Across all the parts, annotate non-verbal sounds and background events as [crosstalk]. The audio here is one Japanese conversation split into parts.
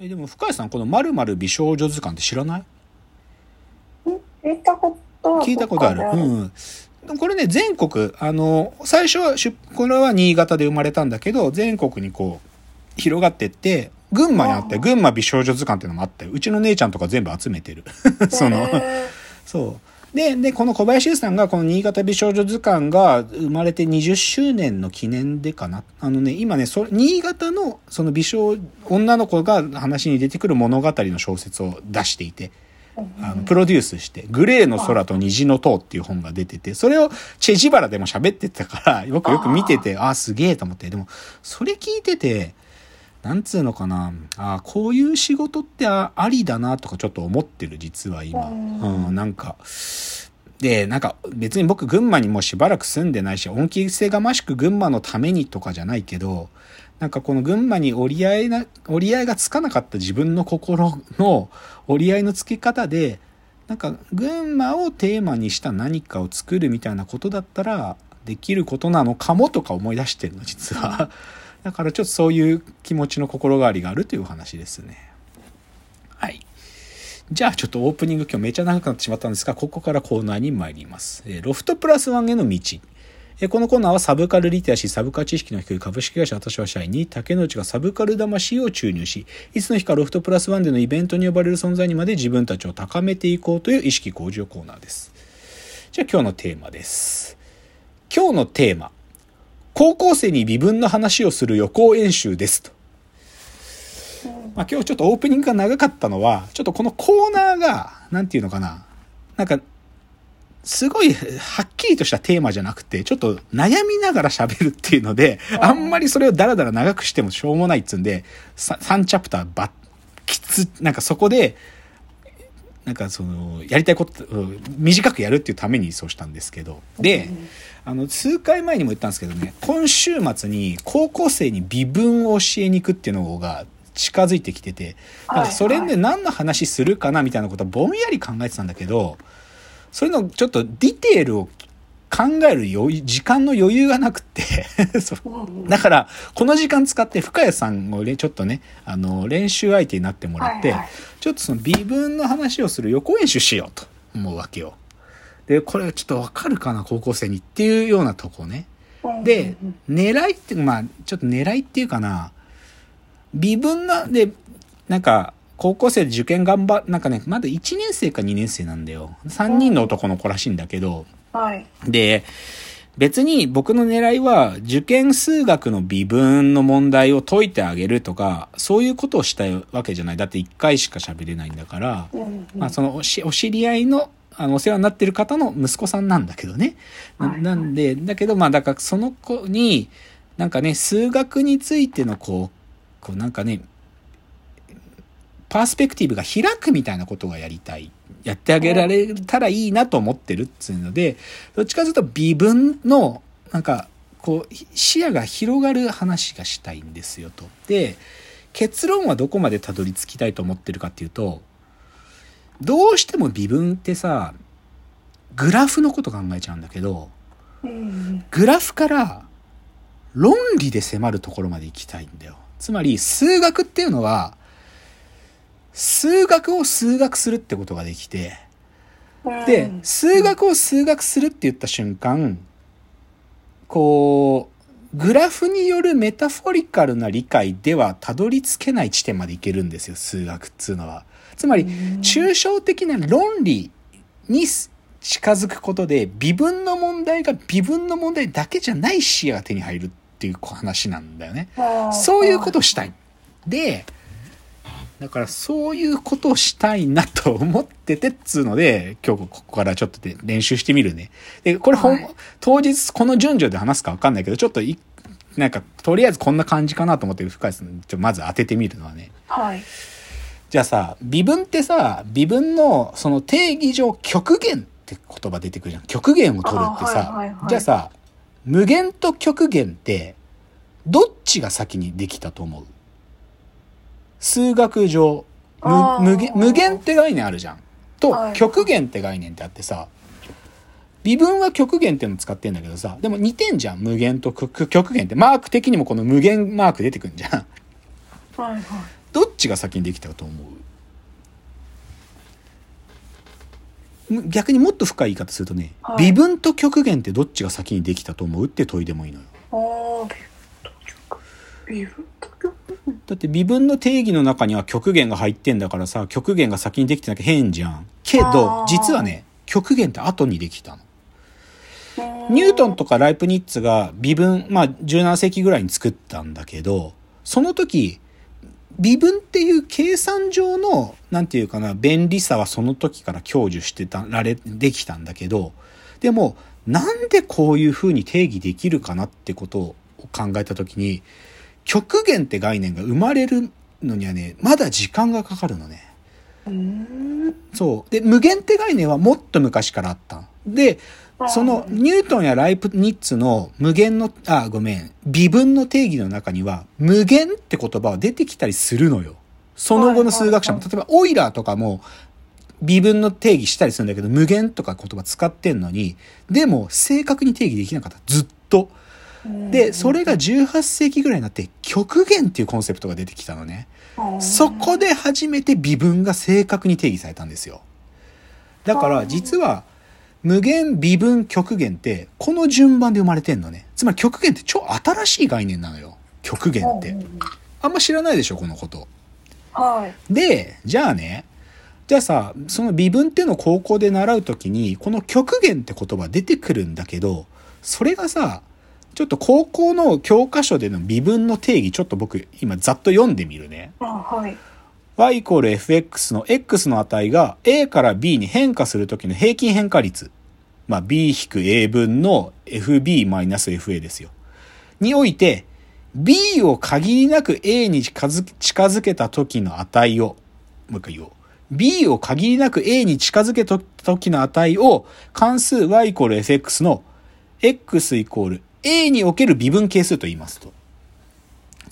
えでも深谷さんこの「まる美少女図鑑」って知らない？聞いたこと聞いたことある。うん。これね、全国、あの、最初は出、これは新潟で生まれたんだけど、全国にこう、広がってって、群馬にあって、群馬美少女図鑑っていうのもあって、うちの姉ちゃんとか全部集めてる。[laughs] その、へそう。で、で、この小林優さんが、この新潟美少女図鑑が生まれて20周年の記念でかな。あのね、今ね、そ新潟の、その美少、女の子が話に出てくる物語の小説を出していて、ーあの、プロデュースして、グレーの空と虹の塔っていう本が出てて、それをチェジバラでも喋ってたから、よくよく見てて、ああ、すげえと思って。でも、それ聞いてて、なんつうのかな、ああ、こういう仕事ってあありだなとかちょっと思ってる、実は今。うんうん、なんか、で、なんか別に僕群馬にもうしばらく住んでないし、恩着せがましく群馬のためにとかじゃないけど、なんかこの群馬に折り合いな、折り合いがつかなかった自分の心の折り合いのつけ方で、なんか群馬をテーマにした何かを作るみたいなことだったらできることなのかもとか思い出してるの、実は。だからちょっとそういう気持ちの心変わりがあるというお話ですね。はい。じゃあちょっとオープニング今日めちゃ長くなってしまったんですが、ここからコーナーに参ります。えロフトプラスワンへの道。えこのコーナーはサブカルリテラシー、サブカ知識の低い株式会社私は社員に竹之内がサブカル魂を注入し、いつの日かロフトプラスワンでのイベントに呼ばれる存在にまで自分たちを高めていこうという意識向上コーナーです。じゃあ今日のテーマです。今日のテーマ。高校生に微分の話をする予行演習ですと。まあ、今日ちょっとオープニングが長かったのは、ちょっとこのコーナーが、なんていうのかな。なんか、すごいはっきりとしたテーマじゃなくて、ちょっと悩みながら喋るっていうので、あんまりそれをダラダラ長くしてもしょうもないっつうんで、さ3チャプターばっ、きつ、なんかそこで、なんかその、やりたいこと、うん短くやるっていうためにそうしたんですけど。で、あの、数回前にも言ったんですけどね、今週末に高校生に微分を教えに行くっていうのが近づいてきてて、なんかそれで何の話するかなみたいなことはぼんやり考えてたんだけど、そういうのちょっとディテールを考える余裕時間の余裕がなくって [laughs] だから、この時間使って深谷さんをねちょっとね、あの、練習相手になってもらって、はいはい。ちょっとその微分の話をする予行演習しようと思うわけよ。で、これちょっとわかるかな、高校生にっていうようなとこね。で、狙いっていうか、まあ、ちょっと狙いっていうかな、微分な、で、なんか、高校生で受験頑張、なんかね、まだ1年生か2年生なんだよ。3人の男の子らしいんだけど、はい。で、別に僕の狙いは受験数学の微分の問題を解いてあげるとか、そういうことをしたいわけじゃない。だって1回しか喋れないんだから、うんまあそのおしお知り合いの、あの、お世話になってる方の息子さんなんだけどね。なんで、だけどまあだからその子に、なんかね、数学についてのこう、こうなんかね、パースペクティブが開くみたいなことがやりたい。やってあげられたらいいなと思ってるっつうので、どっちかというと微分の、なんか、こう、視野が広がる話がしたいんですよと。で、結論はどこまでたどり着きたいと思ってるかっていうと、どうしても微分ってさ、グラフのこと考えちゃうんだけど、グラフから論理で迫るところまで行きたいんだよ。つまり、数学っていうのは、数学を数学するってことができて、で、数学を数学するって言った瞬間、こう、グラフによるメタフォリカルな理解ではたどり着けない地点までいけるんですよ、数学っつうのは。つまり、抽象的な論理に近づくことで、微分の問題が微分の問題だけじゃない視野が手に入るっていう話なんだよね。そういうことをしたい。で、だからそういうことをしたいなと思っててっつうので、今日ここからちょっとで練習してみるね。で、これはい当日この順序で話すかわかんないけど、ちょっとい、なんか、とりあえずこんな感じかなと思って深井さん、ちょっとまず当ててみるのはね。はい。じゃあさ、微分ってさ、微分のその定義上極限って言葉出てくるじゃん。極限を取るってあさ、はいはいはいじゃあさ、無限と極限って、どっちが先にできたと思う？数学上、無無限無限って概念あるじゃん。とはい、極限って概念ってあってさ、微分は極限っていうの使ってんだけどさ、でも似てんじゃん。無限と極極限って。マーク的にもこの無限マーク出てくんじゃん。はいはい。どっちが先にできたと思う？む逆にもっと深い言い方するとね、はい微分と極限ってどっちが先にできたと思うって問いでもいいのよ。だって微分の定義の中には極限が入ってんだからさ、極限が先にできてなきゃ変じゃん。けど実はね、極限って後にできたの。ニニュートンとかライプニッツが微分、まあ17世紀ぐらいに作ったんだけど、その時、微分っていう計算上の、なんていうかな、便利さはその時から享受してた、られ、できたんだけど、でも、なんでこういう風に定義できるかなってことを考えた時に、極限って概念が生まれるのにはね、まだ時間がかかるのね。そう。で、無限って概念はもっと昔からあった。で、そのニュートンやライプニッツの無限の、あ、ごめん、微分の定義の中には無限って言葉は出てきたりするのよ。その後の数学者も、はい例えばオイラーとかも微分の定義したりするんだけど、無限とか言葉使ってんのに、でも正確に定義できなかった。ずっと。で、それが18世紀ぐらいになって極限っていうコンセプトが出てきたのね。そこで初めて微分が正確に定義されたんですよ。だから実は無限微分極限ってこの順番で生まれてんのね。つまり極限って超新しい概念なのよ。極限って。あんま知らないでしょ、このこと。はい。で、じゃあね、じゃあさ、その微分っていうのを高校で習うときに、この極限って言葉出てくるんだけど、それがさ、ちょっと高校の教科書での微分の定義、ちょっと僕今ざっと読んでみるね。あはい。Y イコール fx の x の値が a から b に変化するときの平均変化率。まあ b 引く a 分の fb マイナス fa ですよ。において、b を限りなく a に近づ近づけた時の値を、もう一回言おう。b を限りなく a に近づけた時の値を関数 y イコール fx の x イコール a における微分係数と言いますと。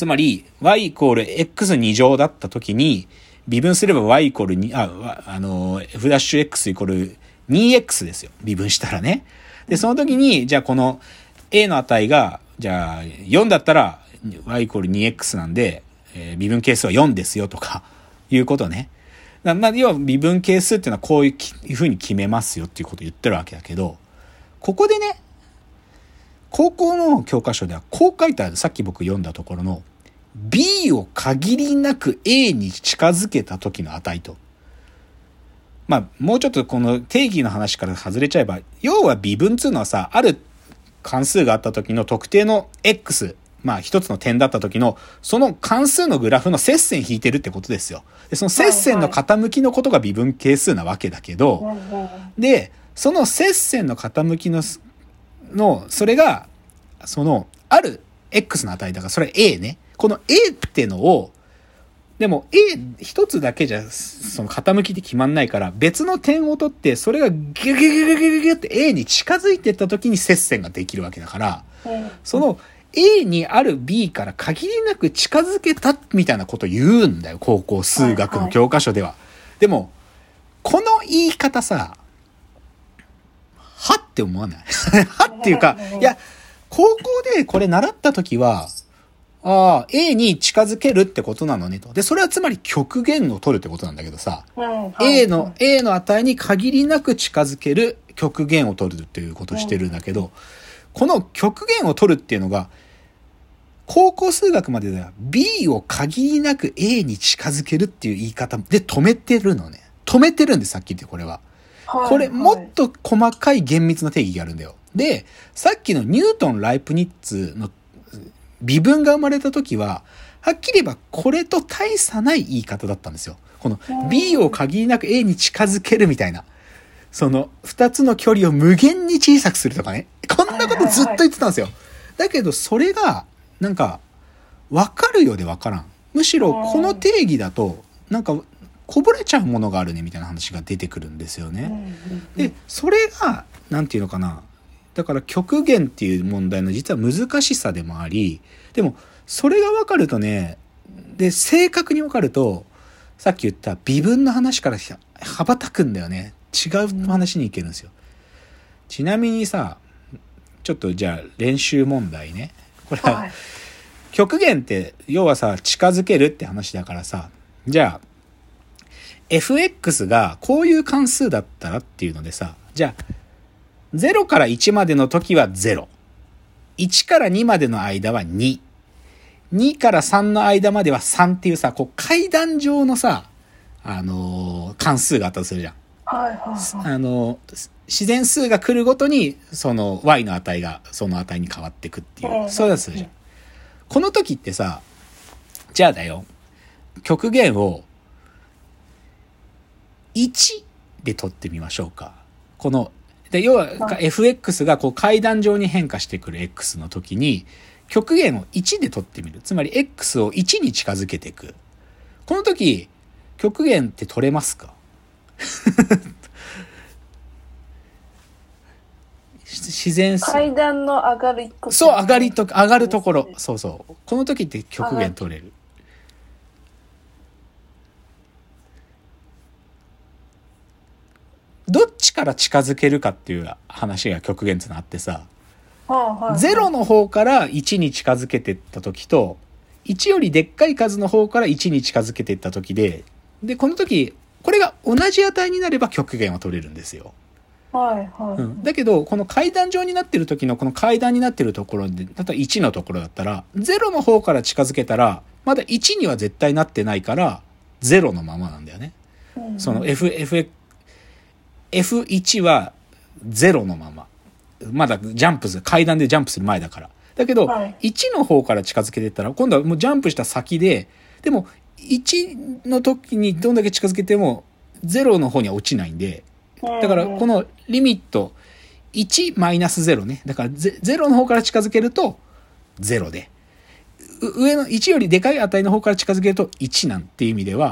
つまり、y イコール x2 乗だった時に、微分すれば y イコール2、あ、あの、f ダッシュ x イコール 2x ですよ。微分したらね。で、その時に、じゃあこの a の値が、じゃあ4だったら y イコール 2x なんで、えー微分係数は4ですよとか、いうことね。なまあ、要は微分係数っていうのはこういうきいうふうに決めますよっていうことを言ってるわけだけど、ここでね、高校の教科書ではこう書いてある。さっき僕読んだところの B を限りなく A に近づけた時の値と。まあ、もうちょっとこの定義の話から外れちゃえば、要は微分っていうのはさ、ある関数があった時の特定の X、まあ一つの点だった時の、その関数のグラフの接線引いてるってことですよ。で、その接線の傾きのことが微分係数なわけだけど、で、その接線の傾きのす、の、それが、その、ある X の値だから、それ A ね。この A ってのを、でも A 一つだけじゃ、その傾きって決まんないから、別の点を取って、それがギュギュギュギュギュギュって A に近づいてった時に接線ができるわけだから、うん。その A にある B から限りなく近づけたみたいなこと言うんだよ、高校数学の教科書では。でも、この言い方さ、はって思わない？[laughs] はっていうか、いや、高校でこれ習った時は、ああ、A に近づけるってことなのねと。で、それはつまり極限を取るってことなんだけどさ、うん A の、A の値に限りなく近づける極限を取るっていうことをしてるんだけど、この極限を取るっていうのが、高校数学まででは B を限りなく A に近づけるっていう言い方で止めてるのね。止めてるんです、さっき言ってこれは。はいこれ、もはいっと細かい厳密な定義があるんだよ。で、さっきのニュートン・ライプニッツの微分が生まれた時は、はっきり言えばこれと大差ない言い方だったんですよ。この B を限りなく A に近づけるみたいな。その二つの距離を無限に小さくするとかね。こんなことずっと言ってたんですよ。だけどそれが、なんか、わかるようでわからん。むしろこの定義だと、なんか、こぼれちゃうものがあるねみたいな話が出てくるんですよね。で、それが、なんていうのかな。だから極限っていう問題の実は難しさでもあり、でも、それが分かるとね、で、正確に分かると、さっき言った微分の話からひ羽ばたくんだよね。違う話に行けるんですよ。ちなみにさ、ちょっとじゃあ練習問題ね。これは、はい極限って、要はさ、近づけるって話だからさ、じゃあ、fx がこういう関数だったらっていうのでさ、じゃあ、0から1までの時は0。1から2までの間は2。2から3の間までは3っていうさ、こう階段状のさ、あのー関数があったとするじゃん。はいはいはい。あの、自然数が来るごとに、その y の値がその値に変わっていくっていうう、んそういうやつするじゃん。この時ってさ、じゃあだよ、極限を1で取ってみましょうか。この、で要ははい fx がこう階段状に変化してくる x の時に、極限を1で取ってみる。つまり x を1に近づけていく。この時、極限って取れますか？[laughs] 自然数。階段の上がる一個。そう、上がりと、上がるところ。そうそう。この時って極限取れる。どっちから近づけるかっていう話が極限ってのあってさ、はいはいはい。0の方から1に近づけてった時と、1よりでっかい数の方から1に近づけていった時で、で、この時、これが同じ値になれば極限は取れるんですよ。はいはい。うん、だけど、この階段状になってる時のこの階段になってるところで、例えば1のところだったら、0の方から近づけたら、まだ1には絶対なってないから、0のままなんだよね。うんその F、F、F1 は0のまま。まだジャンプする、階段でジャンプする前だから。だけど、はい1の方から近づけてったら、今度はもうジャンプした先で、でも、1の時にどんだけ近づけても、0の方には落ちないんで、だから、このリミット、1マイナス0ね。だから、ゼ0の方から近づけると、0で。う上の1よりでかい値の方から近づけると1なんていう意味では、